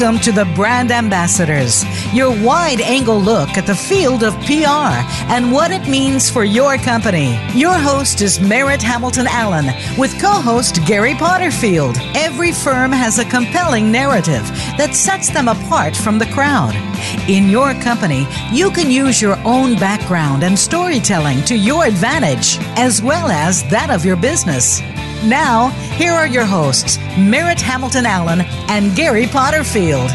Welcome to the Brand Ambassadors, your wide angle look at the field of PR and what it means for your company. Your host is Merritt Hamilton Allen with co host Gary Potterfield. Every firm has a compelling narrative that sets them apart from the crowd. In your company, you can use your own background and storytelling to your advantage, as well as that of your business. Now, here are your hosts, Merritt Hamilton Allen and Gary Potterfield.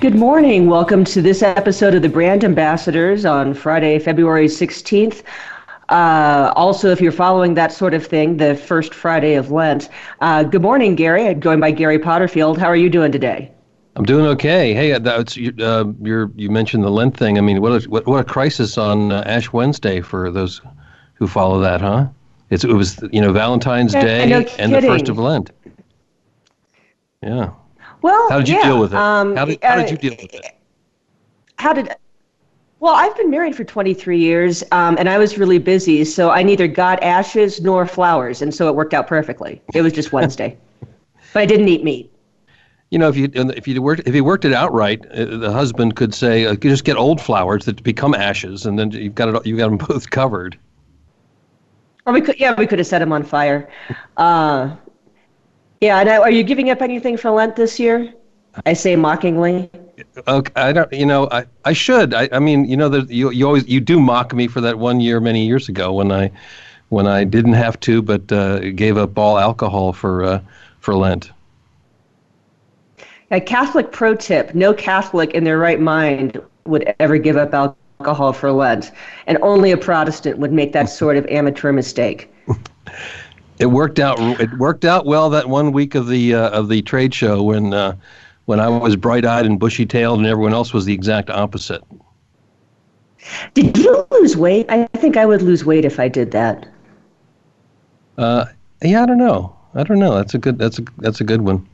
Good morning. Welcome to this episode of the Brand Ambassadors on Friday, February 16th. Uh, also, if you're following that sort of thing, the first Friday of Lent. Uh, good morning, Gary. I'm joined by Gary Potterfield. How are you doing today? I'm doing okay. Hey, that's uh, you you mentioned the Lent thing. I mean, what a, what, what a crisis on uh, Ash Wednesday for those who follow that, huh? It's, it was, you know, Valentine's yeah, Day no and the first of Lent. Yeah. Well, how did you yeah, deal with it? Um, how, did, how did you deal with it? How did well, I've been married for 23 years, um, and I was really busy, so I neither got ashes nor flowers, and so it worked out perfectly. It was just Wednesday, but I didn't eat meat. You know, if you if you worked if you worked it out right, uh, the husband could say, uh, "Just get old flowers that become ashes, and then you've got it. You've got them both covered." Or we could, yeah, we could have set him on fire. Uh, yeah. Now, are you giving up anything for Lent this year? I say mockingly. Okay, I don't. You know, I, I should. I, I mean, you know, that you you always you do mock me for that one year many years ago when I when I didn't have to, but uh, gave up all alcohol for uh, for Lent. A Catholic pro tip: No Catholic in their right mind would ever give up alcohol alcohol for Lent, and only a Protestant would make that sort of amateur mistake. it worked out. It worked out well that one week of the uh, of the trade show when uh, when I was bright eyed and bushy tailed, and everyone else was the exact opposite. Did you lose weight? I think I would lose weight if I did that. Uh, yeah, I don't know. I don't know. That's a good. That's a that's a good one.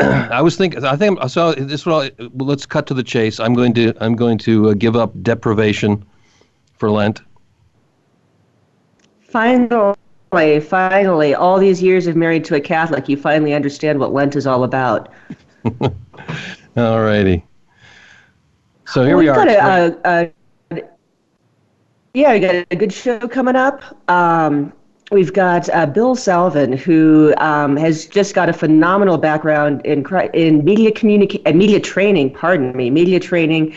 I was thinking. I think so. This will. Let's cut to the chase. I'm going to. I'm going to uh, give up deprivation for Lent. Finally, finally, all these years of married to a Catholic, you finally understand what Lent is all about. all righty. So here well, we are. Got a, a, a, yeah, we got a good show coming up. Um, We've got uh, Bill Salvin, who um, has just got a phenomenal background in in media communica- uh, media training. Pardon me, media training,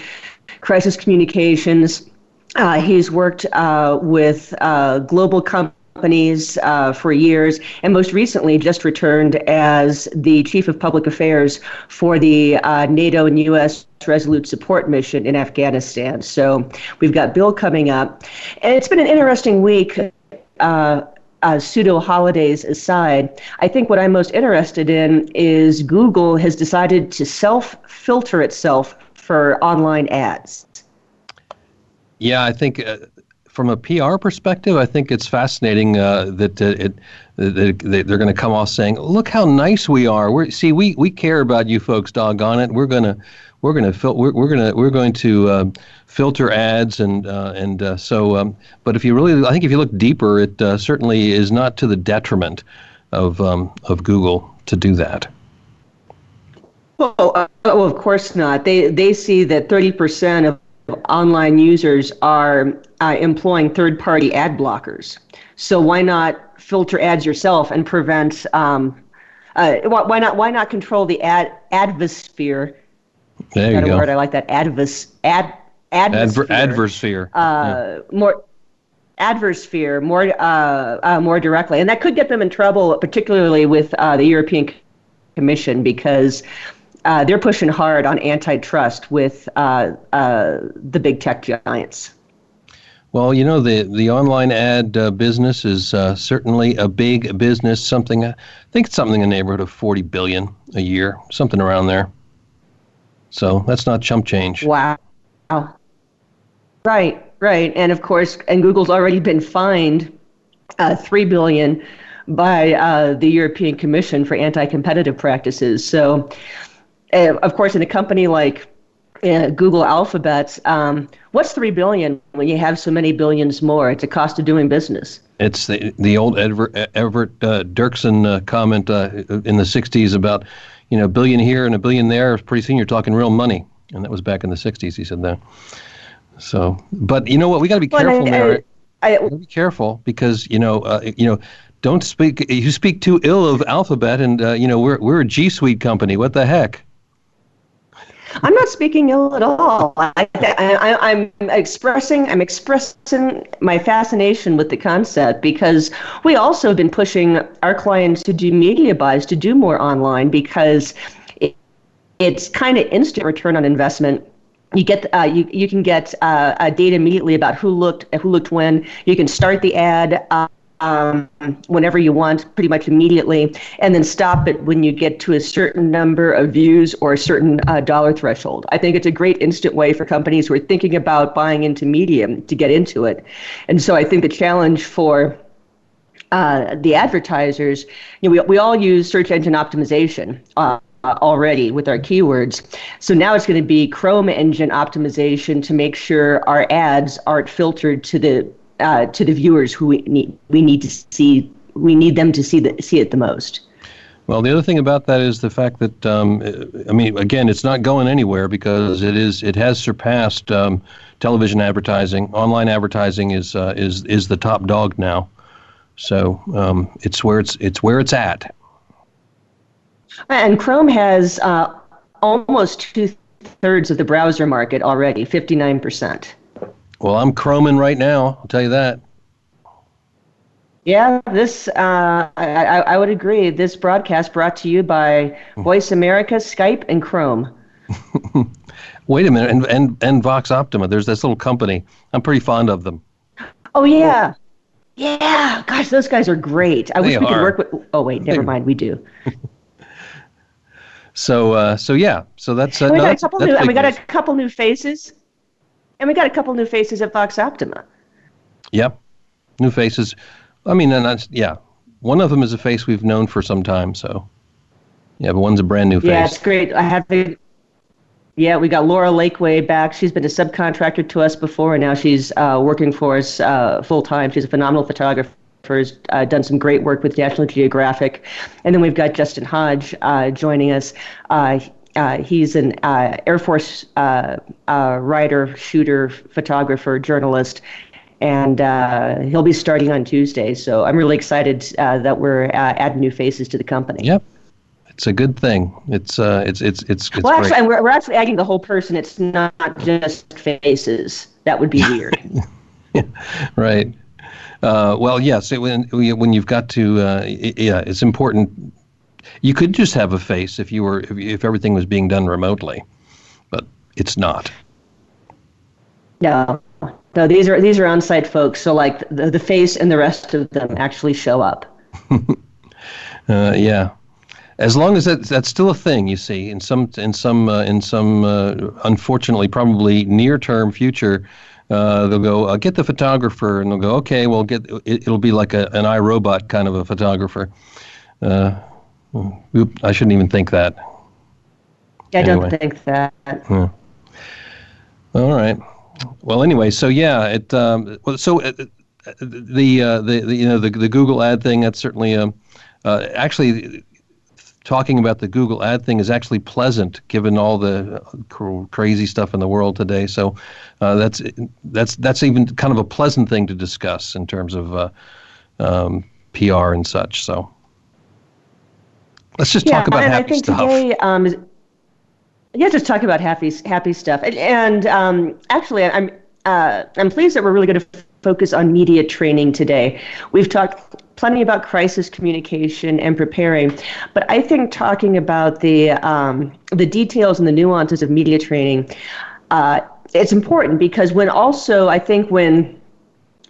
crisis communications. Uh, he's worked uh, with uh, global companies uh, for years, and most recently just returned as the chief of public affairs for the NATO and U.S. Resolute Support Mission in Afghanistan. So we've got Bill coming up, and it's been an interesting week. Uh, uh, pseudo holidays aside, I think what I'm most interested in is Google has decided to self filter itself for online ads. Yeah, I think uh, from a PR perspective, I think it's fascinating uh, that uh, it that they're going to come off saying, "Look how nice we are. We're see we we care about you folks. Doggone it, we're gonna we're gonna fil- we're, we're gonna we're going to uh, filter ads and uh, and uh, so. Um, but if you really, I think if you look deeper, it uh, certainly is not to the detriment of um, of Google to do that. Well, uh, well, of course not. They they see that thirty percent of online users are uh, employing third-party ad blockers. So why not filter ads yourself and prevent? Um, uh, why not? Why not control the ad advosphere? There you go. Word I like that. Advos ad advosphere. Adver- adversphere. Uh, yeah. More adversphere more uh, uh, more directly, and that could get them in trouble, particularly with uh, the European Commission, because uh, they're pushing hard on antitrust with uh, uh, the big tech giants. Well, you know the the online ad uh, business is uh, certainly a big business. Something I think it's something in the neighborhood of forty billion a year, something around there. So that's not chump change. Wow. Right, right, and of course, and Google's already been fined uh, three billion by uh, the European Commission for anti-competitive practices. So, uh, of course, in a company like uh, Google Alphabet. Um, what's three billion when you have so many billions more? It's a cost of doing business. It's the the old Everett, Everett uh, Dirksen uh, comment uh, in the '60s about, you know, a billion here and a billion there. Pretty soon you're talking real money, and that was back in the '60s. He said that. So, but you know what? We got to be careful, well, I, I, I, be careful because you know, uh, you know, don't speak. You speak too ill of Alphabet, and uh, you know, we're we're a G Suite company. What the heck? I'm not speaking ill at all. I, am expressing I'm expressing my fascination with the concept because we also have been pushing our clients to do media buys to do more online because it, it's kind of instant return on investment you get uh, you you can get uh, data immediately about who looked who looked when. You can start the ad. Uh, um, whenever you want, pretty much immediately, and then stop it when you get to a certain number of views or a certain uh, dollar threshold. I think it's a great instant way for companies who are thinking about buying into Medium to get into it. And so I think the challenge for uh, the advertisers, you know, we, we all use search engine optimization. Uh, already with our keywords. So now it's going to be Chrome engine optimization to make sure our ads aren't filtered to the uh, to the viewers who we need we need to see we need them to see the, see it the most. Well, the other thing about that is the fact that um, I mean, again, it's not going anywhere because it is it has surpassed um, television advertising. Online advertising is uh, is is the top dog now, so um, it's where it's it's where it's at. And Chrome has uh, almost two thirds of the browser market already, fifty nine percent. Well, I'm chroming right now. I'll tell you that. Yeah, this uh, I, I would agree. This broadcast brought to you by Voice America, Skype, and Chrome. Wait a minute, and, and and Vox Optima. There's this little company. I'm pretty fond of them. Oh yeah, yeah. Gosh, those guys are great. I they wish we are. could work with. Oh wait, never they, mind. We do. so uh, so yeah, so that's uh, and we no, got a couple new, and we got a couple new faces. And we got a couple new faces at Vox Optima. Yep, new faces. I mean, and that's, yeah, one of them is a face we've known for some time. So, yeah, but one's a brand new face. Yeah, it's great. I have the. Yeah, we got Laura Lakeway back. She's been a subcontractor to us before, and now she's uh, working for us uh, full time. She's a phenomenal photographer. Has uh, done some great work with National Geographic, and then we've got Justin Hodge uh, joining us. Uh, uh, he's an uh, Air Force uh, uh, writer, shooter, photographer, journalist, and uh, he'll be starting on Tuesday. So I'm really excited uh, that we're adding new faces to the company. Yep. It's a good thing. It's it's it's it's, it's well, actually, we're, we're actually adding the whole person. It's not just faces. That would be weird. right. well, yes. It, when when you've got to, yeah, it's important you could just have a face if you were if, if everything was being done remotely, but it's not. No, no. These are these are on-site folks. So like the the face and the rest of them actually show up. uh, yeah, as long as that, that's still a thing, you see, in some in some uh, in some uh, unfortunately probably near-term future, uh, they'll go uh, get the photographer, and they'll go, okay, well, get it, will be like a, an iRobot kind of a photographer. Uh, Oop, I shouldn't even think that. I anyway. don't think that. Yeah. All right. Well, anyway, so yeah, it. Um, so uh, the, uh, the the you know the the Google ad thing that's certainly um, uh, actually talking about the Google ad thing is actually pleasant given all the cr- crazy stuff in the world today. So uh, that's that's that's even kind of a pleasant thing to discuss in terms of uh, um, PR and such. So Let's just yeah, talk about and happy I think stuff. Today, um, yeah, just talk about happy happy stuff. And, and um, actually, I'm uh, I'm pleased that we're really going to focus on media training today. We've talked plenty about crisis communication and preparing, but I think talking about the um, the details and the nuances of media training, uh, it's important because when also I think when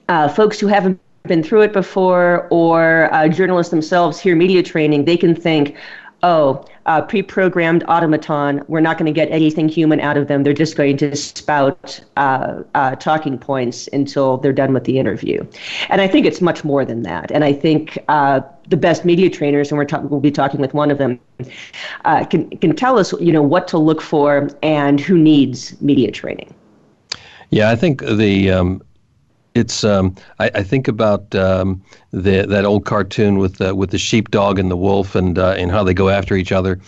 uh, folks who haven't been through it before or uh, journalists themselves hear media training, they can think, oh, uh, pre-programmed automaton. We're not going to get anything human out of them. They're just going to spout uh, uh, talking points until they're done with the interview. And I think it's much more than that. And I think uh, the best media trainers, and we're ta- we'll be talking with one of them, uh, can can tell us, you know, what to look for and who needs media training. Yeah, I think the um, it's um, I, I, think about um, the that old cartoon with the, with the sheepdog and the wolf and uh, and how they go after each other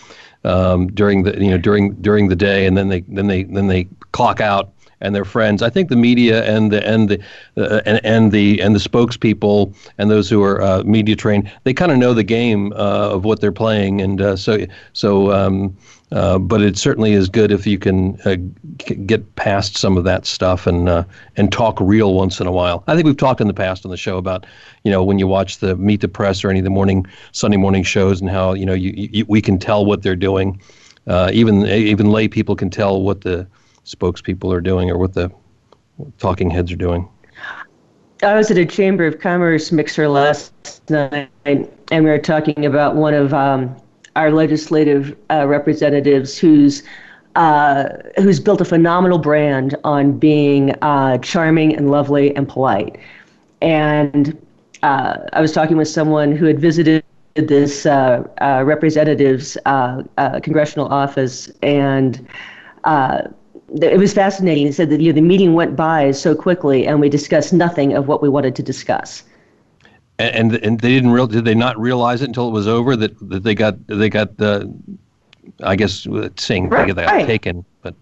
um, during the you know during during the day and then they then they then they clock out and they're friends. I think the media and the and the uh, and, and the and the spokespeople and those who are uh, media trained, they kind of know the game uh, of what they're playing, and uh, so so. Um, uh, but it certainly is good if you can uh, get past some of that stuff and uh, and talk real once in a while. I think we've talked in the past on the show about you know when you watch the Meet the Press or any of the morning Sunday morning shows and how you know you, you we can tell what they're doing. Uh, even even lay people can tell what the spokespeople are doing or what the talking heads are doing. I was at a Chamber of Commerce mixer last night, and we were talking about one of um, our legislative uh, representatives who's uh, who's built a phenomenal brand on being uh, charming and lovely and polite. And uh, I was talking with someone who had visited this uh, uh, representative's congressional office, and it was fascinating. He said that you know, the meeting went by so quickly, and we discussed nothing of what we wanted to discuss. And, and they didn't real did they not realize it until it was over that, that they got they got the I guess saying right, they got right. taken but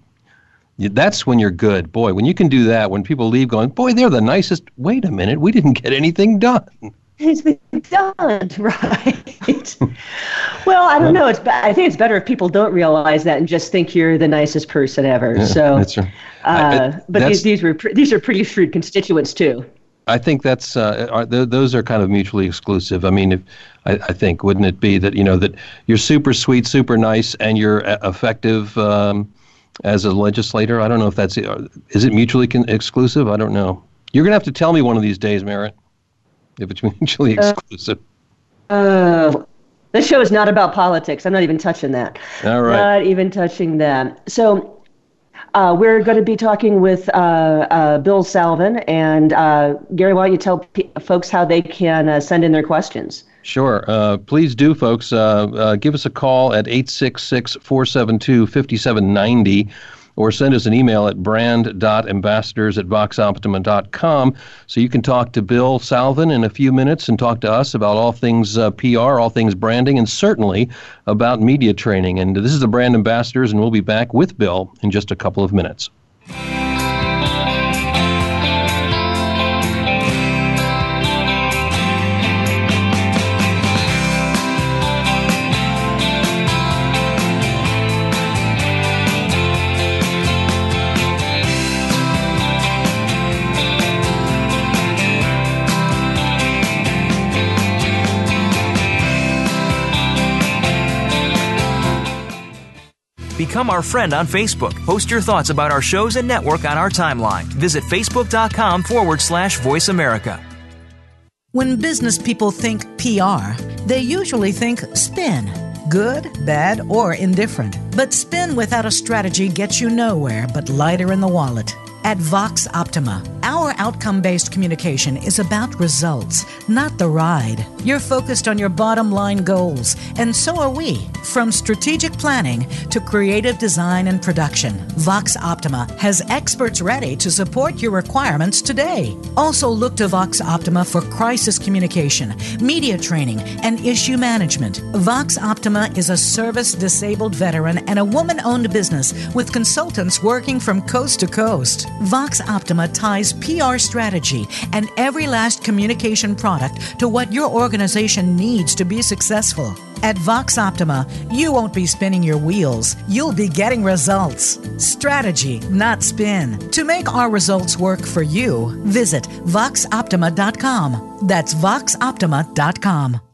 that's when you're good boy when you can do that when people leave going boy they're the nicest wait a minute we didn't get anything done it's been done right well i don't know it's i think it's better if people don't realize that and just think you're the nicest person ever yeah, so that's right. Uh, I, but these, these were these are pretty shrewd constituents too I think that's uh, are, th- those are kind of mutually exclusive. I mean, if, I, I, think wouldn't it be that you know that you're super sweet, super nice, and you're uh, effective um, as a legislator? I don't know if that's uh, is it mutually con- exclusive. I don't know. You're gonna have to tell me one of these days, Merritt, if it's mutually uh, exclusive. Uh, this show is not about politics. I'm not even touching that. All right. Not even touching that. So uh, we're going to be talking with uh, uh, Bill Salvin. And uh, Gary, why don't you tell p- folks how they can uh, send in their questions? Sure. Uh, please do, folks. give us a call at 866 472 5790 or send us an email at brand.ambassadors at voxoptima.com so you can talk to Bill Salvin in a few minutes and talk to us about all things uh, PR, all things branding, and certainly about media training. And this is the Brand Ambassadors, and we'll be back with Bill in just a couple of minutes. Become our friend on Facebook. Post your thoughts about our shows and network on our timeline. Visit facebook.com forward slash voice America. When business people think PR, they usually think spin good, bad, or indifferent. But spin without a strategy gets you nowhere but lighter in the wallet. At Vox Optima, our outcome based communication is about results, not the ride. You're focused on your bottom line goals, and so are we. From strategic planning to creative design and production, Vox Optima has experts ready to support your requirements today. Also, look to Vox Optima for crisis communication, media training, and issue management. Vox Optima is a service disabled veteran and a woman owned business with consultants working from coast to coast. Vox Optima ties PR strategy and every last communication product to what your organization needs to be successful. At Vox Optima, you won't be spinning your wheels, you'll be getting results. Strategy, not spin. To make our results work for you, visit voxoptima.com. That's voxoptima.com.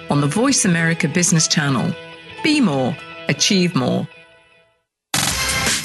on the Voice America Business Channel. Be more, achieve more.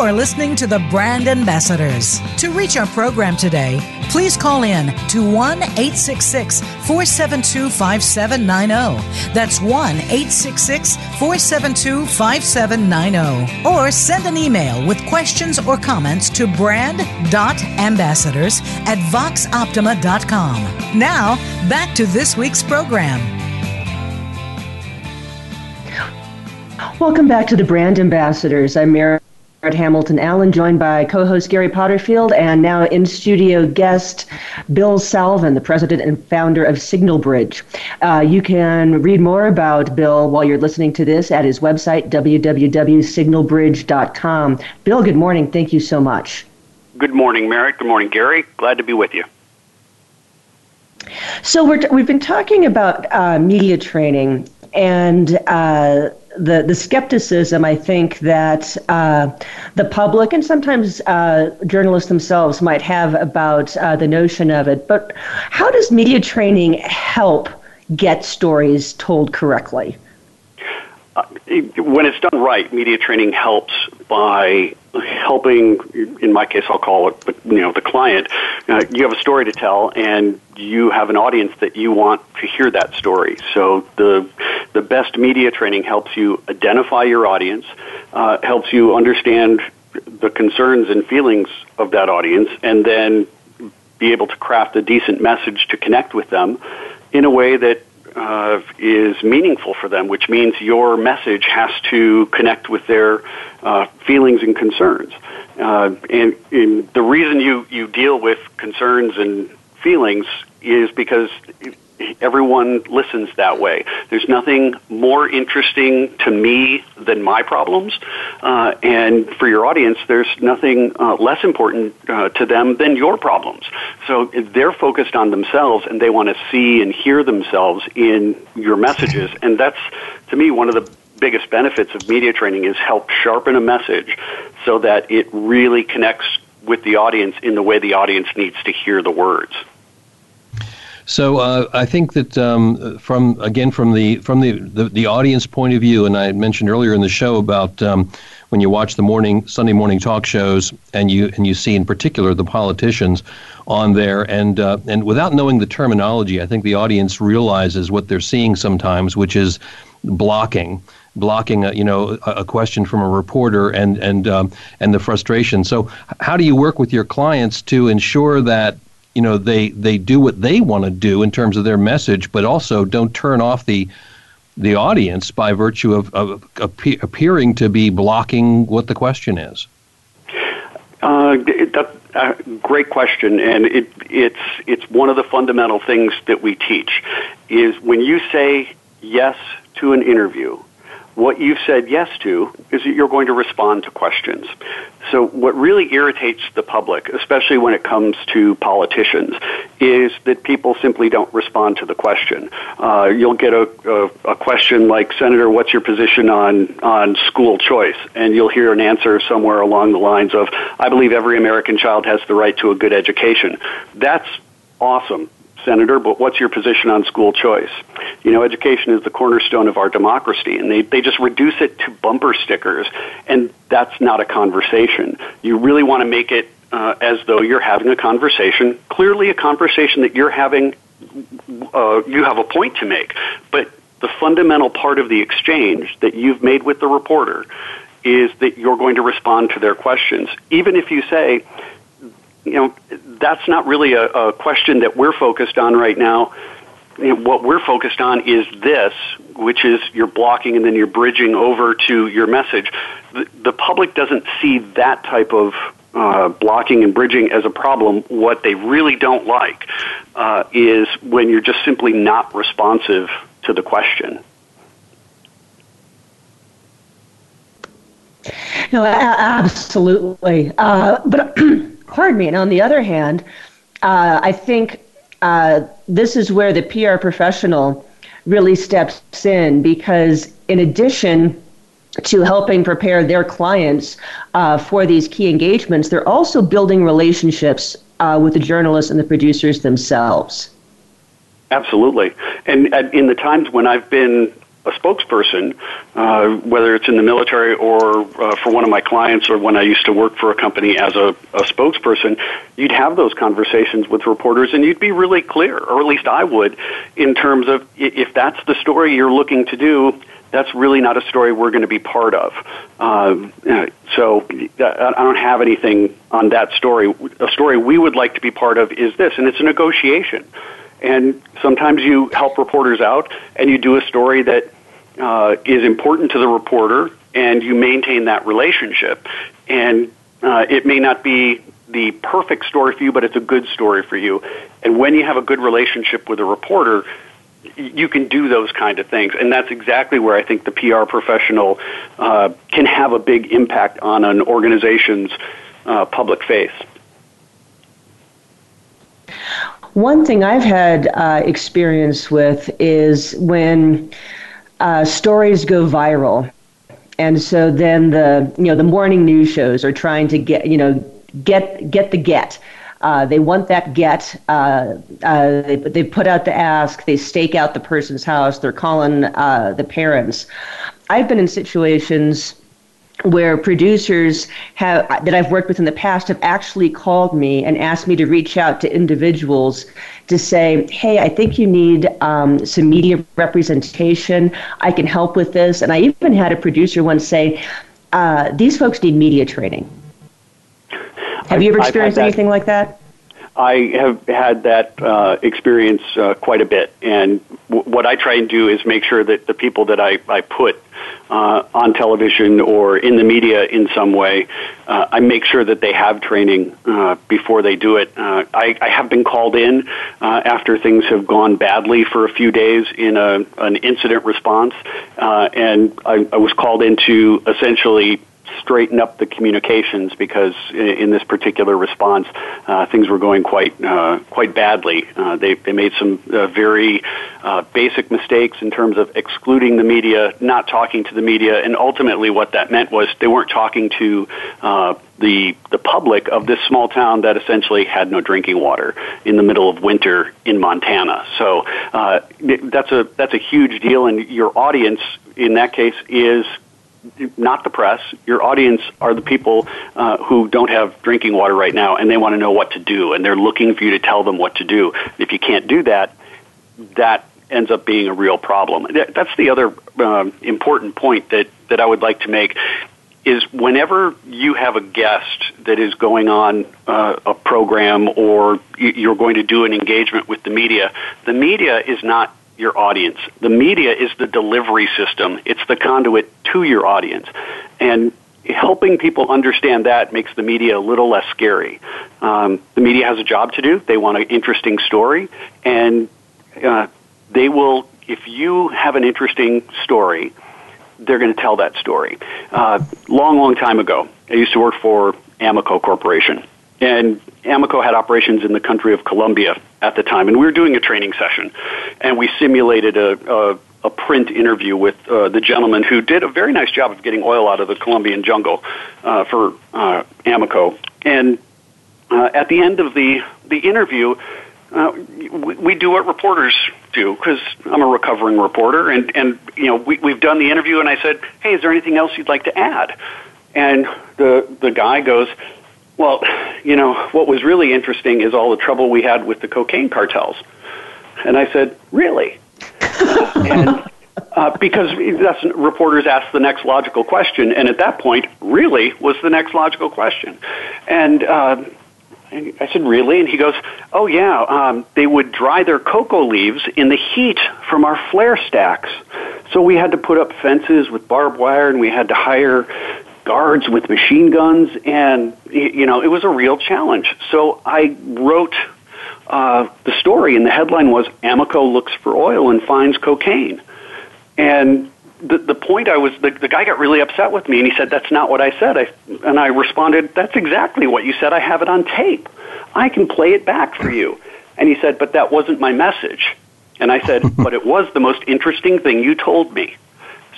You are listening to the Brand Ambassadors. To reach our program today, please call in to 1 866 472 5790. That's 1 866 472 5790. Or send an email with questions or comments to brand.ambassadors at voxoptima.com. Now, back to this week's program. Welcome back to the Brand Ambassadors. I'm Merritt. Hamilton Allen, joined by co host Gary Potterfield and now in studio guest Bill Salvin, the president and founder of SignalBridge. Uh, you can read more about Bill while you're listening to this at his website, www.signalbridge.com. Bill, good morning. Thank you so much. Good morning, Merritt. Good morning, Gary. Glad to be with you. So, we have been talking about uh, media training and uh, the the skepticism I think that uh, the public and sometimes uh, journalists themselves might have about uh, the notion of it. But how does media training help get stories told correctly? Uh, when it's done right, media training helps by helping. In my case, I'll call it, you know, the client. Uh, you have a story to tell, and you have an audience that you want to hear that story. So the the best media training helps you identify your audience, uh, helps you understand the concerns and feelings of that audience, and then be able to craft a decent message to connect with them in a way that uh, is meaningful for them, which means your message has to connect with their uh, feelings and concerns. Uh, and, and the reason you, you deal with concerns and feelings is because everyone listens that way. There's nothing more interesting to me than my problems, uh, and for your audience, there's nothing uh, less important uh, to them than your problems. So they're focused on themselves, and they want to see and hear themselves in your messages, and that's to me one of the biggest benefits of media training is help sharpen a message so that it really connects with the audience in the way the audience needs to hear the words. So uh, I think that um, from again from the from the, the, the audience point of view, and I mentioned earlier in the show about um, when you watch the morning Sunday morning talk shows, and you and you see in particular the politicians on there, and uh, and without knowing the terminology, I think the audience realizes what they're seeing sometimes, which is blocking blocking a, you know a, question from a reporter and and um, and the frustration. So how do you work with your clients to ensure that you know they they do what they want to do in terms of their message, but also don't turn off the the audience by virtue of, of, appearing to be blocking what the question is. Uh, that, uh, great question, and it, it's it's one of the fundamental things that we teach is when you say yes to an interview, what you've said yes to is that you're going to respond to questions. So, what really irritates the public, especially when it comes to politicians, is that people simply don't respond to the question. Uh, you'll get a, a, a question like, Senator, what's your position on, on school choice? And you'll hear an answer somewhere along the lines of, I believe every American child has the right to a good education. That's awesome Senator, but what's your position on school choice? You know, education is the cornerstone of our democracy, and they, they just reduce it to bumper stickers, and that's not a conversation. You really want to make it uh, as though you're having a conversation, clearly a conversation that you're having uh, you have a point to make, but the fundamental part of the exchange that you've made with the reporter is that you're going to respond to their questions. Even if you say, you know, that's not really a, a question that we're focused on right now. You know, what we're focused on is this, which is you're blocking and then you're bridging over to your message. The, the public doesn't see that type of uh, blocking and bridging as a problem. What they really don't like uh, is when you're just simply not responsive to the question. No, absolutely. Uh, but pardon me. And on the other hand, uh, I think uh, this is where the PR professional really steps in because, in addition to helping prepare their clients uh, for these key engagements, they're also building relationships uh, with the journalists and the producers themselves. Absolutely. And in the times when I've been a spokesperson, uh, whether it's in the military or uh, for one of my clients or when I used to work for a company as a, a spokesperson, you'd have those conversations with reporters and you'd be really clear, or at least I would, in terms of if that's the story you're looking to do, that's really not a story we're going to be part of. Um, so I don't have anything on that story. A story we would like to be part of is this, and it's a negotiation. And sometimes you help reporters out and you do a story that uh, is important to the reporter and you maintain that relationship. And uh, it may not be the perfect story for you, but it's a good story for you. And when you have a good relationship with a reporter, you can do those kind of things. And that's exactly where I think the PR professional uh, can have a big impact on an organization's uh, public face. One thing I've had uh, experience with is when uh, stories go viral, and so then the you know the morning news shows are trying to get you know get get the get. Uh, they want that get. Uh, uh, they, they put out the ask. They stake out the person's house. They're calling uh, the parents. I've been in situations where producers have that I've worked with in the past have actually called me and asked me to reach out to individuals to say, "Hey, I think you need um, some media representation. I can help with this." And I even had a producer once say, uh, "These folks need media training." Have you ever experienced anything like that? I have had that uh, experience uh, quite a bit, and w- what I try and do is make sure that the people that I, I put uh, on television or in the media in some way, uh, I make sure that they have training uh, before they do it. Uh, I, I have been called in uh, after things have gone badly for a few days in a, an incident response, uh, and I, I was called in to essentially straighten up the communications because in, this particular response, uh, things were going quite uh, quite badly. Uh, they they made some uh, very uh, basic mistakes in terms of excluding the media, not talking to the media, and ultimately what that meant was they weren't talking to uh, the the public of this small town that essentially had no drinking water in the middle of winter in Montana. So uh, that's a that's a huge deal, and your audience in that case is not the press. Your audience are the people uh, who don't have drinking water right now, and they want to know what to do, and they're looking for you to tell them what to do. If you can't do that, that ends up being a real problem. That's the other um, important point that that I would like to make is whenever you have a guest that is going on uh, a program or you're going to do an engagement with the media, the media is not your audience. The media is the delivery system. It's the conduit to your audience. And helping people understand that makes the media a little less scary. Um, the media has a job to do. They want an interesting story, and uh, they will. If you have an interesting story, they're going to tell that story. Uh, long, long time ago, I used to work for Amoco Corporation, and Amoco had operations in the country of Colombia at the time, and we were doing a training session, and we simulated a, a, a print interview with uh, the gentleman who did a very nice job of getting oil out of the Colombian jungle uh, for uh, Amoco. And uh, at the end of the the interview, uh, we, we do what reporters do because I'm a recovering reporter, and and you know we, we've done the interview, and I said, hey, is there anything else you'd like to add? And the the guy goes well, you know, what was really interesting is all the trouble we had with the cocaine cartels. And I said, Really? and uh, because that's, reporters ask the next logical question, and at that point, really was the next logical question. And uh, I said, Really? And he goes, Oh, yeah, um, they would dry their cocoa leaves in the heat from our flare stacks. So we had to put up fences with barbed wire, and we had to hire guards with machine guns, and, you know, it was a real challenge. So I wrote uh, the story, and the headline was Amoco looks for oil and finds cocaine. And the, the point I was, the, the guy got really upset with me and he said, That's not what I said. I, and I responded, That's exactly what you said. I have it on tape. I can play it back for you. And he said, But that wasn't my message. And I said, But it was the most interesting thing you told me.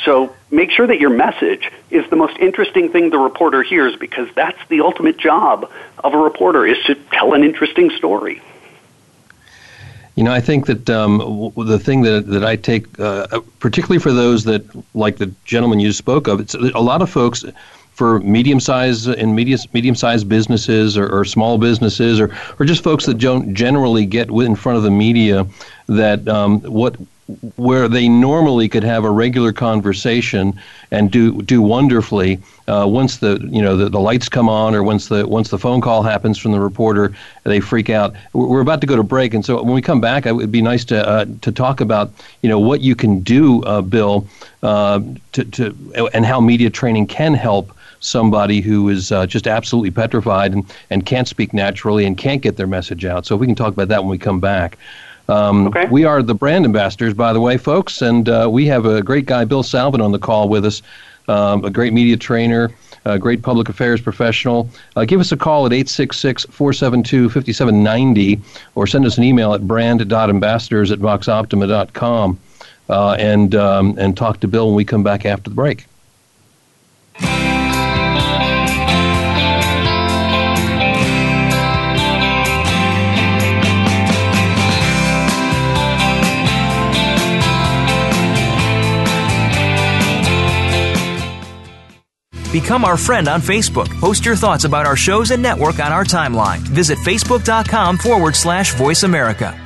So make sure that your message is the most interesting thing the reporter hears because that's the ultimate job of a reporter is to tell an interesting story. You know, I think that um, w- the thing that, that I take, uh, particularly for those that, like the gentleman you spoke of, it's a lot of folks for medium size and medium medium sized businesses or, or, small businesses or, or just folks that don't generally get in front of the media that um, what where they normally could have a regular conversation and do do wonderfully uh, once the you know the, the lights come on or once the once the phone call happens from the reporter they freak out. We're about to go to break and so when we come back it would be nice to uh, to talk about you know what you can do uh, Bill uh, to, to and how media training can help somebody who is uh, just absolutely petrified and, and can't speak naturally and can't get their message out. So we can talk about that when we come back um, okay. We are the brand ambassadors, by the way, folks, and uh, we have a great guy, Bill Salvin, on the call with us, um, a great media trainer, a great public affairs professional. Uh, give us a call at 866 472 5790 or send us an email at brand.ambassadors at voxoptima.com uh, and, um, and talk to Bill when we come back after the break. Become our friend on Facebook. Post your thoughts about our shows and network on our timeline. Visit facebook.com forward slash voice America.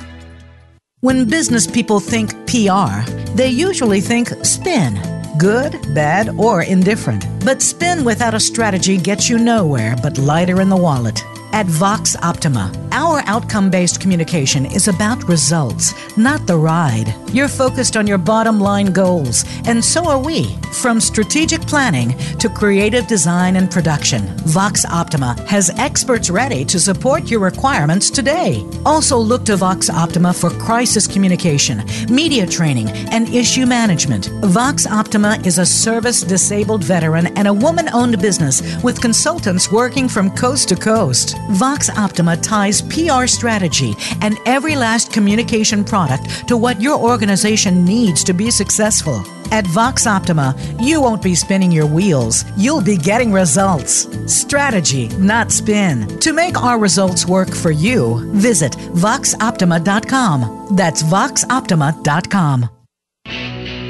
When business people think PR, they usually think spin. Good, bad, or indifferent. But spin without a strategy gets you nowhere but lighter in the wallet. At Vox Optima, our outcome based communication is about results, not the ride. You're focused on your bottom line goals, and so are we. From strategic planning to creative design and production, Vox Optima has experts ready to support your requirements today. Also, look to Vox Optima for crisis communication, media training, and issue management. Vox Optima is a service disabled veteran and a woman owned business with consultants working from coast to coast. Vox Optima ties PR strategy and every last communication product to what your organization needs to be successful. At Vox Optima, you won't be spinning your wheels, you'll be getting results. Strategy, not spin. To make our results work for you, visit voxoptima.com. That's voxoptima.com.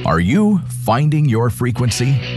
Are you finding your frequency?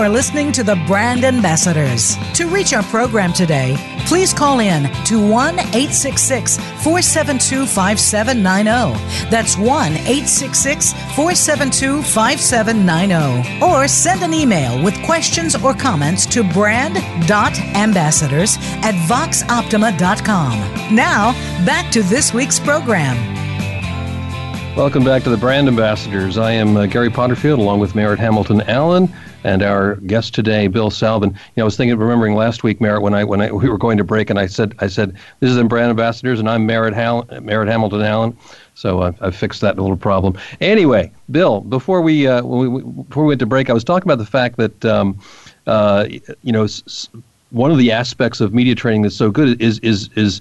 Are listening to the Brand Ambassadors. To reach our program today, please call in to 1 866 472 5790. That's 1 866 472 5790. Or send an email with questions or comments to brand.ambassadors at voxoptima.com. Now, back to this week's program. Welcome back to the Brand Ambassadors. I am uh, Gary Potterfield along with Merritt Hamilton Allen and our guest today, Bill Salvin. You know, I was thinking, remembering last week, Merritt, when I when I, we were going to break, and I said, I said, this is the Brand Ambassadors, and I'm Merritt, Hall- Merritt Hamilton Allen. So I, I fixed that little problem. Anyway, Bill, before we uh, when we before we went to break, I was talking about the fact that um, uh, you know s- one of the aspects of media training that's so good is is is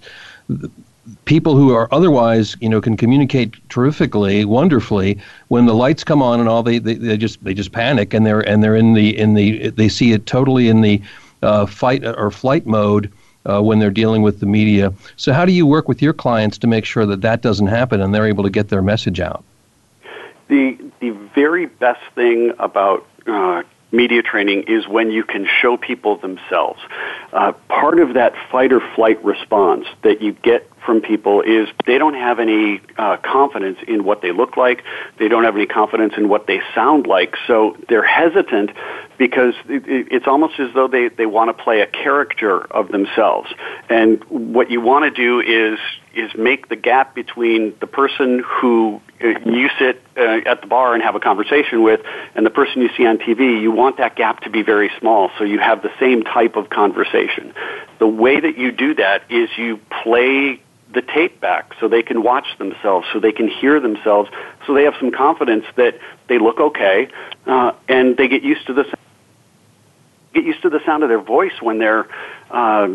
people who are otherwise, you know, can communicate terrifically, wonderfully. When the lights come on and all, they, they, they just they just panic and they're and they're in the in the they see it totally in the uh, fight or flight mode. Uh, when they're dealing with the media. So, how do you work with your clients to make sure that that doesn't happen and they're able to get their message out? The the very best thing about uh, media training is when you can show people themselves. Uh, part of that fight or flight response that you get from people is they don't have any uh, confidence in what they look like. They don't have any confidence in what they sound like. So they're hesitant because it, it, it's almost as though they, they want to play a character of themselves. And what you want to do is is make the gap between the person who uh, you sit uh, at the bar and have a conversation with and the person you see on TV, you want that gap to be very small so you have the same type of conversation. The way that you do that is you play the tape back so they can watch themselves, so they can hear themselves, so they have some confidence that they look okay, uh, and they get used to the get used to the sound of their voice when they're uh,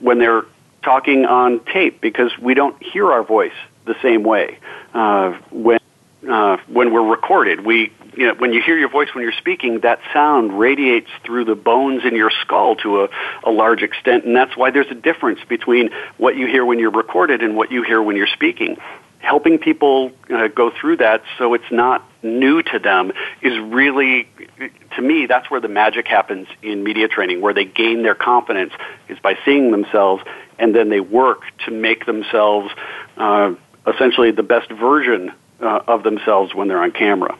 when they're talking on tape because we don't hear our voice the same way uh, when uh, when we're recorded. We you know, when you hear your voice when you're speaking, that sound radiates through the bones in your skull to a, a large extent, and that's why there's a difference between what you hear when you're recorded and what you hear when you're speaking. Helping people uh, go through that so it's not new to them is really, to me, that's where the magic happens in media training, where they gain their confidence is by seeing themselves, and then they work to make themselves uh, essentially the best version uh, of themselves when they're on camera.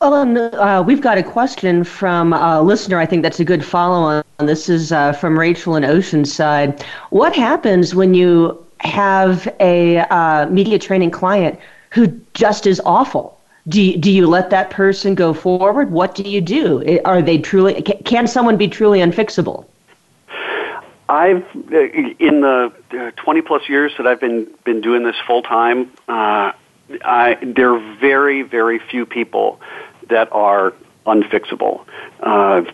Well, uh, we've got a question from a listener. I think that's a good follow on. This is uh, from Rachel in Oceanside. What happens when you have a uh, media training client who just is awful? Do do you let that person go forward? What do you do? Are they truly? Can someone be truly unfixable? I've uh, in the uh, 20 plus years that I've been been doing this full time. Uh, I, there are very very few people that are unfixable. Uh,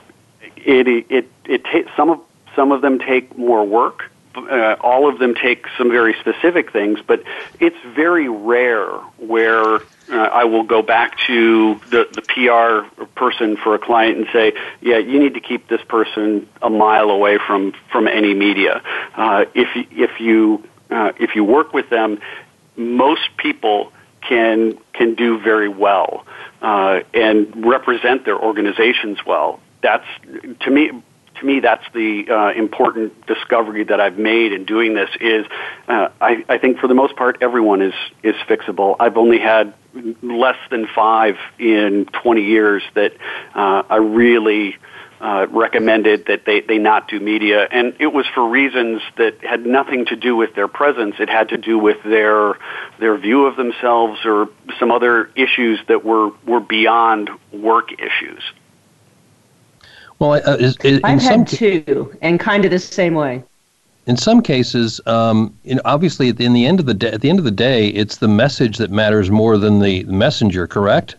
it it it ta- some of some of them take more work. Uh, all of them take some very specific things, but it's very rare where I will go back to the, the PR person for a client and say, "Yeah, you need to keep this person a mile away from from any media." Uh, if if you uh, if you work with them, most people can can do very well uh, and represent their organizations well. That's to me. To me, that's the uh, important discovery that I've made in doing this. Is uh, I, I think for the most part, everyone is is fixable. I've only had less than five in 20 years that uh, I really uh, recommended that they, they not do media, and it was for reasons that had nothing to do with their presence. It had to do with their their view of themselves or some other issues that were were beyond work issues. Well, uh, is, is, I've some, had two, and kind of the same way. In some cases, um, you know, obviously, at the, in the end of the day, at the end of the day, it's the message that matters more than the messenger. Correct?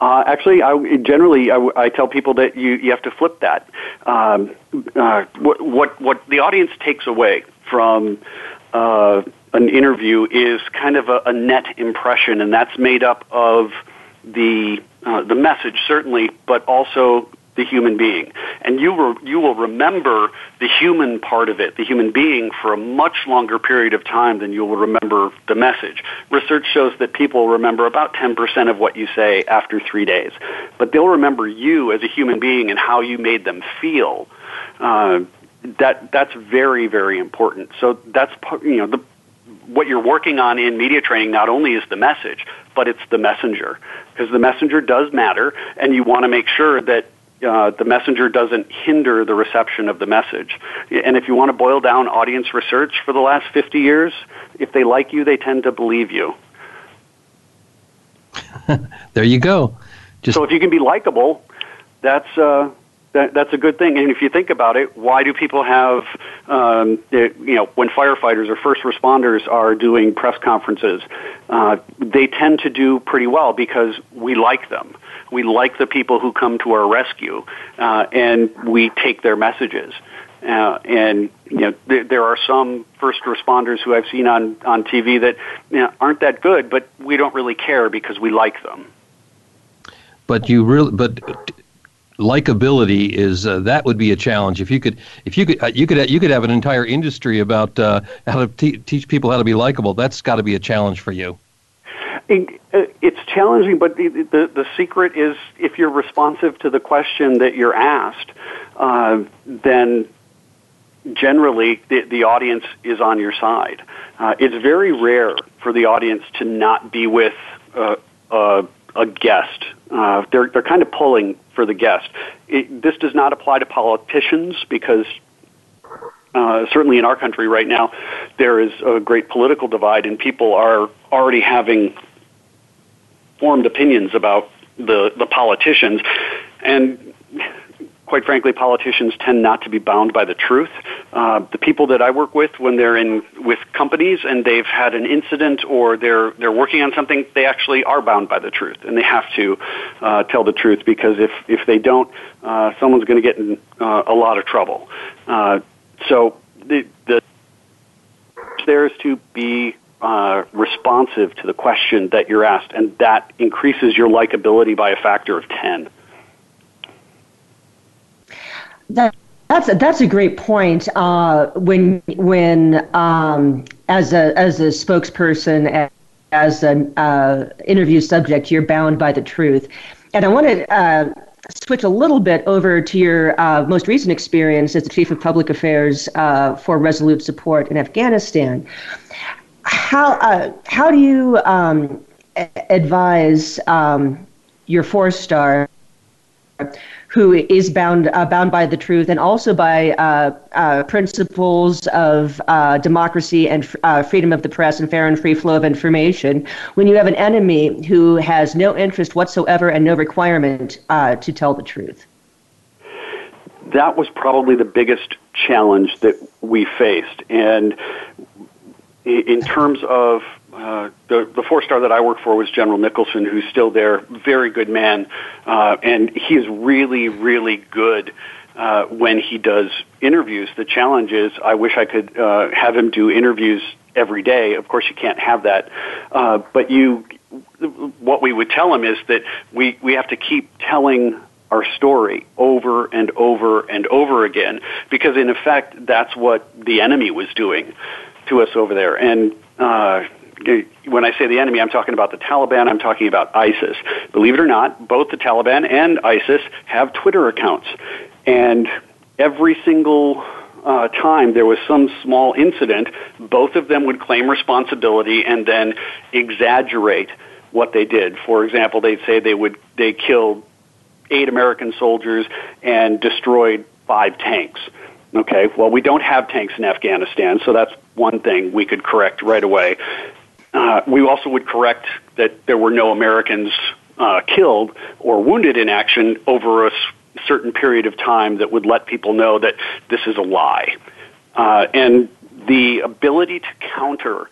Uh, actually, I, generally, I, I tell people that you, you have to flip that. Um, uh, what, what, what the audience takes away from uh, an interview is kind of a, a net impression, and that's made up of the uh, the message certainly, but also the human being. And you, re- you will remember the human part of it, the human being, for a much longer period of time than you will remember the message. Research shows that people remember about 10% of what you say after three days. But they'll remember you as a human being and how you made them feel. Uh, that that's very very important. So that's you know the what you're working on in media training not only is the message, but it's the messenger because the messenger does matter, and you want to make sure that uh, the messenger doesn't hinder the reception of the message. And if you want to boil down audience research for the last 50 years, if they like you, they tend to believe you. there you go. Just so if you can be likable, that's uh, that, that's a good thing. And if you think about it, why do people have, um, you know, when firefighters or first responders are doing press conferences, uh, they tend to do pretty well because we like them. We like the people who come to our rescue, uh, and we take their messages. Uh, and you know, th- there are some first responders who I've seen on on TV that you know, aren't that good, but we don't really care because we like them. But you really, but likability is uh, that would be a challenge if you could if you could uh, you could you could have an entire industry about uh, how to te- teach people how to be likable that's got to be a challenge for you it's challenging but the, the, the secret is if you're responsive to the question that you're asked uh, then generally the, the audience is on your side uh, it's very rare for the audience to not be with a guest. Uh, they're they're kind of pulling for the guest. It, this does not apply to politicians because uh, certainly in our country right now there is a great political divide, and people are already having formed opinions about the the politicians, and quite frankly, politicians tend not to be bound by the truth. Uh, the people that I work with, when they're in with companies and they've had an incident or they're they're working on something, they actually are bound by the truth, and they have to uh, tell the truth because if if they don't, uh, someone's going to get in uh, a lot of trouble. Uh, so the the there is to be responsive to the question that you're asked, and that increases your likability by a factor of ten. That, that's a, that's a great point. Uh, when when um, as a as a spokesperson, as an uh, interview subject, you're bound by the truth. And I want to uh, switch a little bit over to your uh, most recent experience as the chief of public affairs uh, for Resolute Support in Afghanistan. How uh, how do you um, advise um, your four star? who is bound uh, bound by the truth and also by uh, uh, principles of uh, democracy and uh, freedom of the press and fair and free flow of information. When you have an enemy who has no interest whatsoever and no requirement to tell the truth. That was probably the biggest challenge that we faced, and in terms of uh, the the four star that I work for was General Nicholson, who's still there. Very good man, uh, and is really really good. Uh, when he does interviews, the challenge is I wish I could uh, have him do interviews every day. Of course, you can't have that, uh, but you. What we would tell him is that we we have to keep telling our story over and over and over again because in effect that's what the enemy was doing to us over there and uh, when I say the enemy, I'm talking about the Taliban, I'm talking about ISIS. Believe it or not, both the Taliban and ISIS have Twitter accounts. And every single uh, time there was some small incident, both of them would claim responsibility and then exaggerate what they did. For example, they'd say they would they killed eight American soldiers and destroyed five tanks. Okay, well, we don't have tanks in Afghanistan, so that's one thing we could correct right away. Uh, we also would correct that there were no Americans uh, killed or wounded in action over a certain period of time that would let people know that this is a lie. Uh, and the ability to counter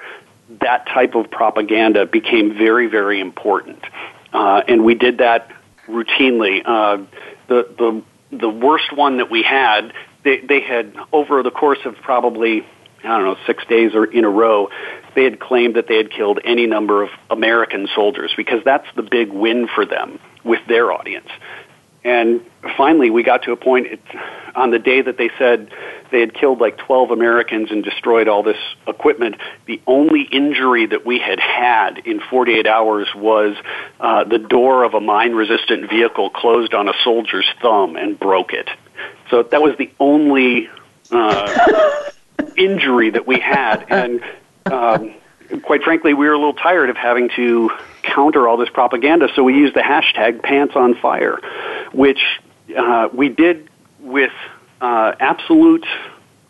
that type of propaganda became very, very important. Uh, and we did that routinely. Uh, the, the, the worst one that we had, they, they had, over the course of probably I don't know, six days or in a row, they had claimed that they had killed any number of American soldiers because that's the big win for them with their audience. And finally, we got to a point on the day that they said they had killed like 12 Americans and destroyed all this equipment. The only injury that we had had in 48 hours was uh, the door of a mine resistant vehicle closed on a soldier's thumb and broke it. So that was the only uh, injury that we had, and um, quite frankly, we were a little tired of having to counter all this propaganda. So we used the hashtag Pants on Fire, which uh, we did with uh, absolute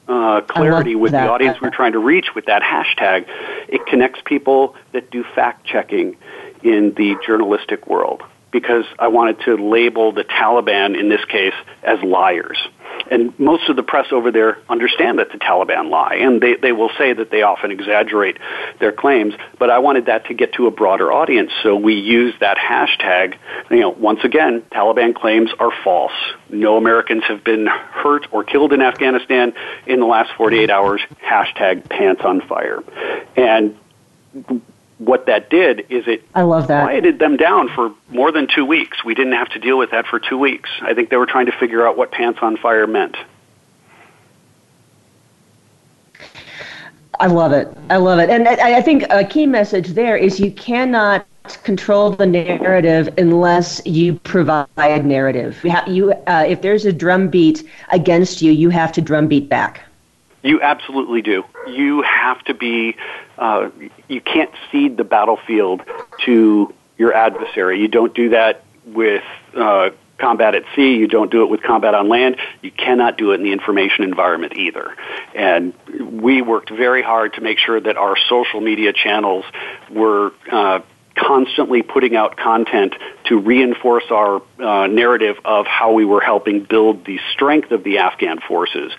uh, clarity with that. the audience we're trying to reach with that hashtag. It connects people that do fact checking in the journalistic world because I wanted to label the Taliban in this case as liars. And most of the press over there understand that the Taliban lie, and they, they will say that they often exaggerate their claims, but I wanted that to get to a broader audience, so we used that hashtag. You know, once again, Taliban claims are false. No Americans have been hurt or killed in Afghanistan in the last 48 hours. Hashtag pants on fire. And what that did is it I love that. quieted them down for more than two weeks. We didn't have to deal with that for two weeks. I think they were trying to figure out what pants on fire meant. I love it. I love it. And I, I think a key message there is you cannot control the narrative unless you provide narrative. You, you uh, if there's a drumbeat against you, you have to drumbeat back. You absolutely do. You have to be, uh, you can't cede the battlefield to your adversary. You don't do that with uh, combat at sea. You don't do it with combat on land. You cannot do it in the information environment either. And we worked very hard to make sure that our social media channels were uh, constantly putting out content to reinforce our uh, narrative of how we were helping build the strength of the Afghan forces,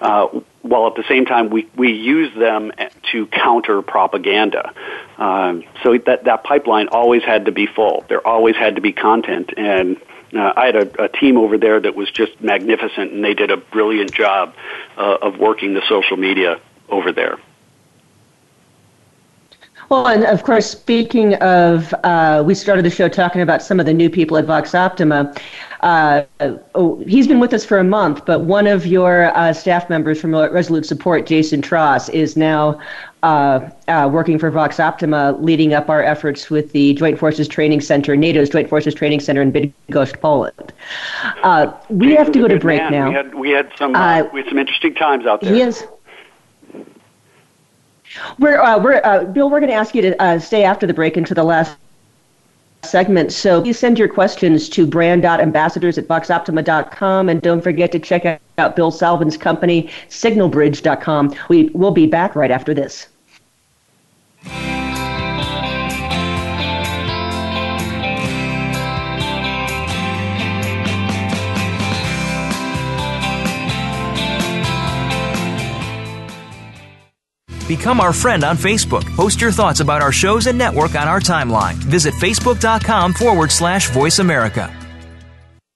uh, while at the same time we, we use them to counter propaganda. Um, so that, that pipeline always had to be full. There always had to be content. And uh, I had a, a team over there that was just magnificent, and they did a brilliant job uh, of working the social media over there. Well, and of course, speaking of, uh, we started the show talking about some of the new people at Vox Optima. Uh, oh, he's been with us for a month, but one of your uh, staff members from Resolute Support, Jason Tross, is now uh, uh, working for Vox Optima, leading up our efforts with the Joint Forces Training Center, NATO's Joint Forces Training Center in Bydgoszcz, Poland. Uh, we have to go to break man. now. We had, we had some we had some interesting times out there. He is. We're, uh, we're uh, Bill. We're going to ask you to uh, stay after the break into the last segment. So please send your questions to brand.ambassadors at voxoptima.com. And don't forget to check out Bill Salvin's company, signalbridge.com. We will be back right after this. Become our friend on Facebook. Post your thoughts about our shows and network on our timeline. Visit facebook.com forward slash voice America.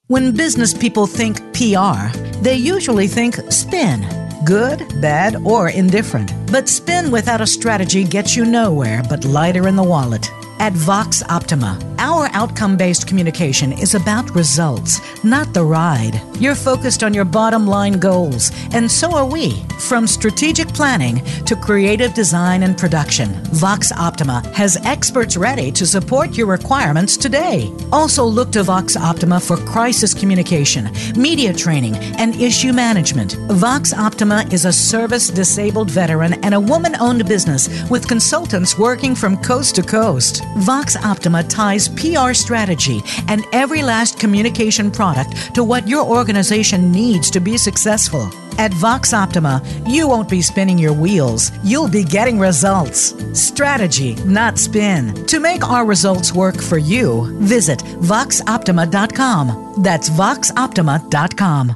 When business people think PR, they usually think spin. Good, bad, or indifferent. But spin without a strategy gets you nowhere but lighter in the wallet. At Vox Optima, our outcome based communication is about results, not the ride. You're focused on your bottom line goals, and so are we. From strategic planning to creative design and production, Vox Optima has experts ready to support your requirements today. Also, look to Vox Optima for crisis communication, media training, and issue management. Vox Optima is a service disabled veteran and a woman owned business with consultants working from coast to coast. Vox Optima ties PR strategy and every last communication product to what your organization needs to be successful. At Vox Optima, you won't be spinning your wheels, you'll be getting results. Strategy, not spin. To make our results work for you, visit voxoptima.com. That's voxoptima.com.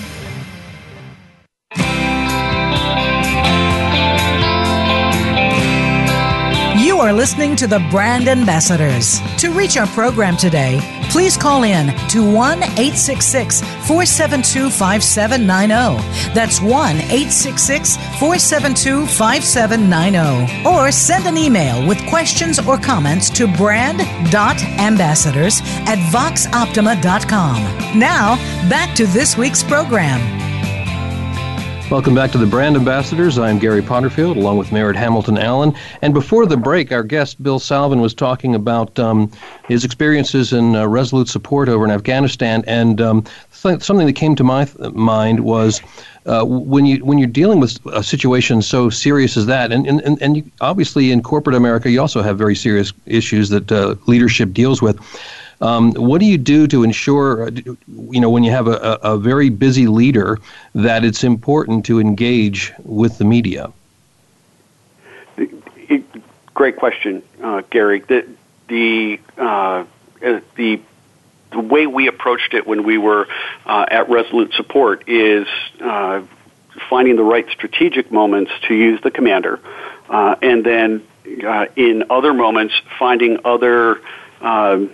Are listening to the Brand Ambassadors. To reach our program today, please call in to 1 866 472 5790. That's 1 866 472 5790. Or send an email with questions or comments to brand.ambassadors at voxoptima.com. Now, back to this week's program. Welcome back to the Brand Ambassadors. I'm Gary Potterfield, along with Merritt Hamilton Allen. And before the break, our guest Bill Salvin was talking about um, his experiences in uh, Resolute Support over in Afghanistan. And um, th- something that came to my th- mind was uh, when you when you're dealing with a situation so serious as that, and and and you, obviously in corporate America, you also have very serious issues that uh, leadership deals with. Um, what do you do to ensure, uh, you know, when you have a, a very busy leader, that it's important to engage with the media? Great question, uh, Gary. The the uh, the the way we approached it when we were uh, at Resolute Support is uh, finding the right strategic moments to use the commander, uh, and then uh, in other moments finding other um,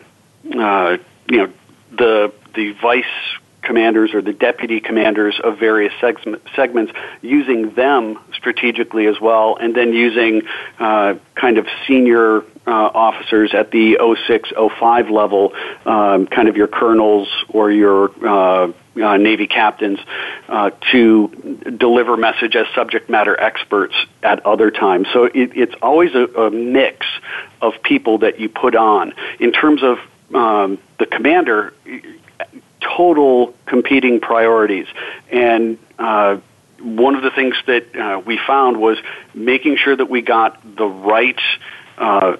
uh, you know, the the vice commanders or the deputy commanders of various segments, using them strategically as well, and then using uh, kind of senior uh, officers at the 06, 05 level, um, kind of your colonels or your uh, uh, Navy captains, uh, to deliver message as subject matter experts at other times. So it, it's always a, a mix of people that you put on. In terms of um, the commander total competing priorities. And uh, one of the things that uh, we found was making sure that we got the right uh,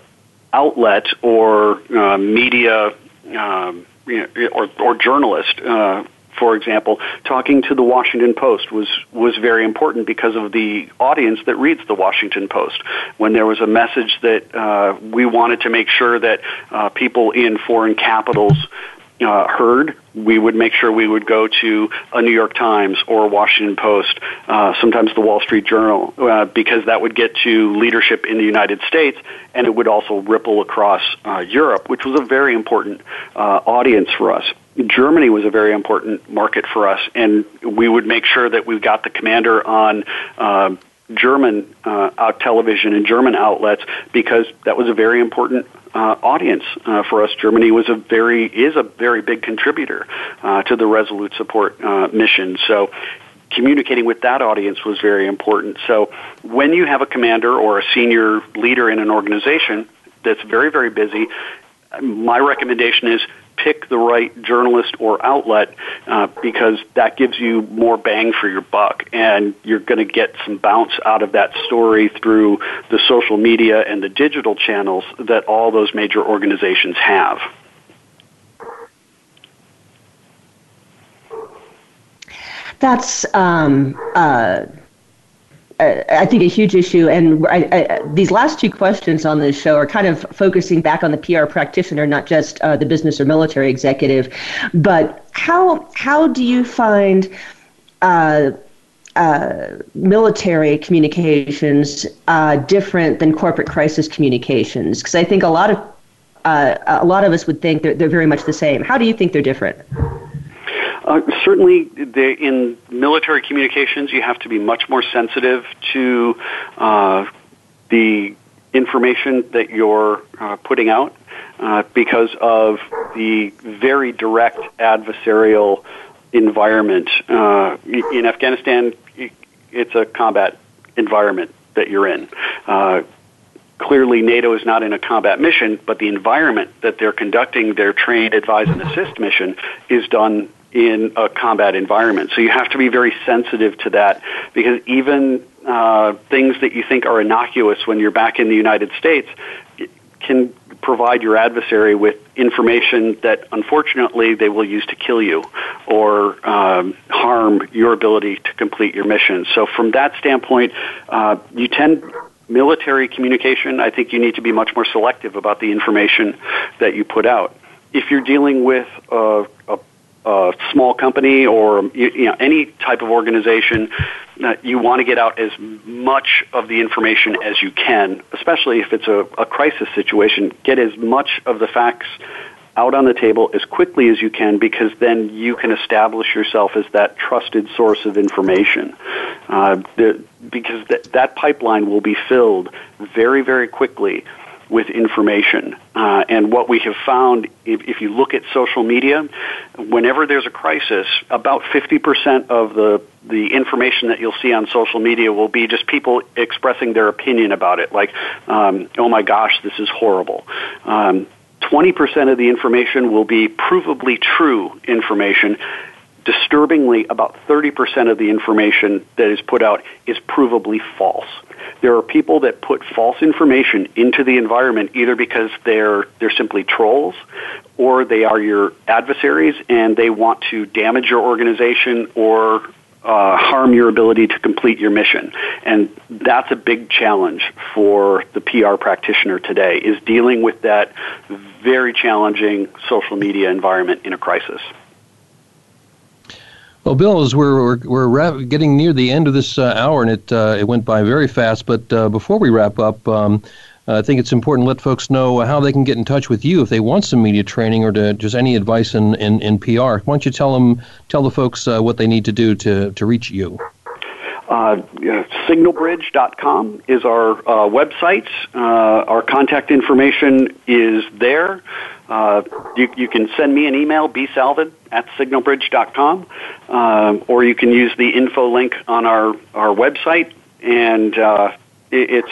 outlet or uh, media um, you know, or, or journalist uh, for example, talking to the Washington Post was was very important because of the audience that reads the Washington Post. When there was a message that uh, we wanted to make sure that uh, people in foreign capitals uh, heard, we would make sure we would go to a New York Times or Washington Post, uh, sometimes the Wall Street Journal, uh, because that would get to leadership in the United States and it would also ripple across uh, Europe, which was a very important uh, audience for us. Germany was a very important market for us, and we would make sure that we got the commander on uh, German uh, out television and German outlets because that was a very important uh, audience uh, for us. Germany was a very is a very big contributor uh, to the Resolute Support uh, mission. So communicating with that audience was very important. So when you have a commander or a senior leader in an organization that's very very busy, my recommendation is pick the right journalist or outlet uh, because that gives you more bang for your buck and you're going to get some bounce out of that story through the social media and the digital channels that all those major organizations have. That's um, uh, I think a huge issue, and I, I, these last two questions on this show are kind of focusing back on the PR practitioner, not just uh, the business or military executive. But how how do you find uh, uh, military communications uh, different than corporate crisis communications? Because I think a lot of uh, a lot of us would think they're, they're very much the same. How do you think they're different? Uh, certainly, in military communications, you have to be much more sensitive to uh, the information that you're uh, putting out uh, because of the very direct adversarial environment. Uh, in Afghanistan, it's a combat environment that you're in uh, clearly NATO is not in a combat mission, but the environment that they're conducting their train, advise, and assist mission is done in a combat environment. So you have to be very sensitive to that because even uh, things that you think are innocuous when you're back in the United States can provide your adversary with information that unfortunately they will use to kill you or um, harm your ability to complete your mission. So, from that standpoint, uh, you tend military communication. I think you need to be much more selective about the information that you put out. If you're dealing with a, a a small company or you, you know any type of organization, uh, you want to get out as much of the information as you can, especially if it's a, a crisis situation. Get as much of the facts out on the table as quickly as you can because then you can establish yourself as that trusted source of information. Uh, the, because th- that pipeline will be filled very, very quickly with information. Uh, and what we have found, if, if, you look at social media, whenever there's a crisis, about 50% of the, the information that you'll see on social media will be just people expressing their opinion about it, like, um, oh my gosh, this is horrible. Um, 20% of the information will be provably true information. Disturbingly, about 30% of the information that is put out is provably false. There are people that put false information into the environment either because they're they're simply trolls or they are your adversaries and they want to damage your organization or uh, harm your ability to complete your mission. And that's a big challenge for the PR practitioner today is dealing with that very challenging social media environment in a crisis. Well, Bill, as we're we're, we're getting near the end of this uh, hour, and it uh, it went by very fast. But uh, before we wrap up, um, I think it's important to let folks know how they can get in touch with you if they want some media training or to just any advice in, in, in PR. Why don't you tell them tell the folks uh, what they need to do to to reach you? Uh, signalbridge.com is our uh, website. Uh, our contact information is there. Uh, you, you, can send me an email, bsalvin at signalbridge.com, uh, or you can use the info link on our, our website. And it, it's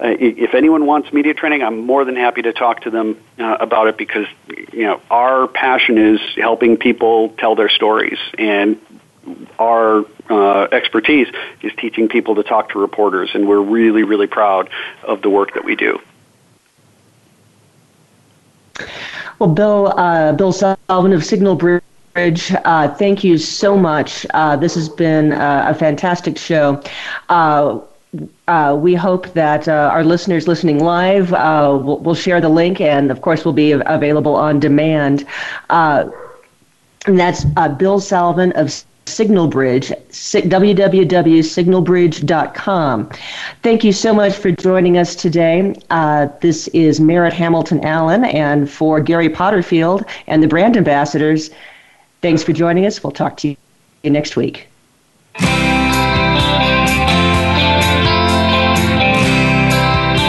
if anyone wants media training, I'm more than happy to talk to them uh, about it because you know our passion is helping people tell their stories, and our uh, expertise is teaching people to talk to reporters, and we're really, really proud of the work that we do. Well, Bill, uh, Bill Salvin of Signal Bridge, uh, thank you so much. Uh, this has been uh, a fantastic show. Uh, uh, we hope that our listeners listening live will, will, share the link, and of course, will be available on demand. and that's Bill Salvin of Signal Bridge, www.signalbridge.com. Thank you so much for joining us today. Uh, this is Merritt Hamilton Allen, and for Gary Potterfield and the brand ambassadors, thanks for joining us. We'll talk to you next week.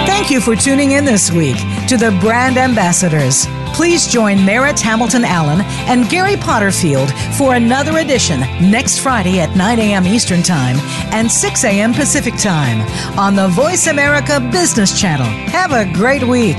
Thank you for tuning in this week to the Brand Ambassadors. Please join Merritt Hamilton Allen and Gary Potterfield for another edition next Friday at 9 a.m. Eastern Time and 6 a.m. Pacific Time on the Voice America Business Channel. Have a great week.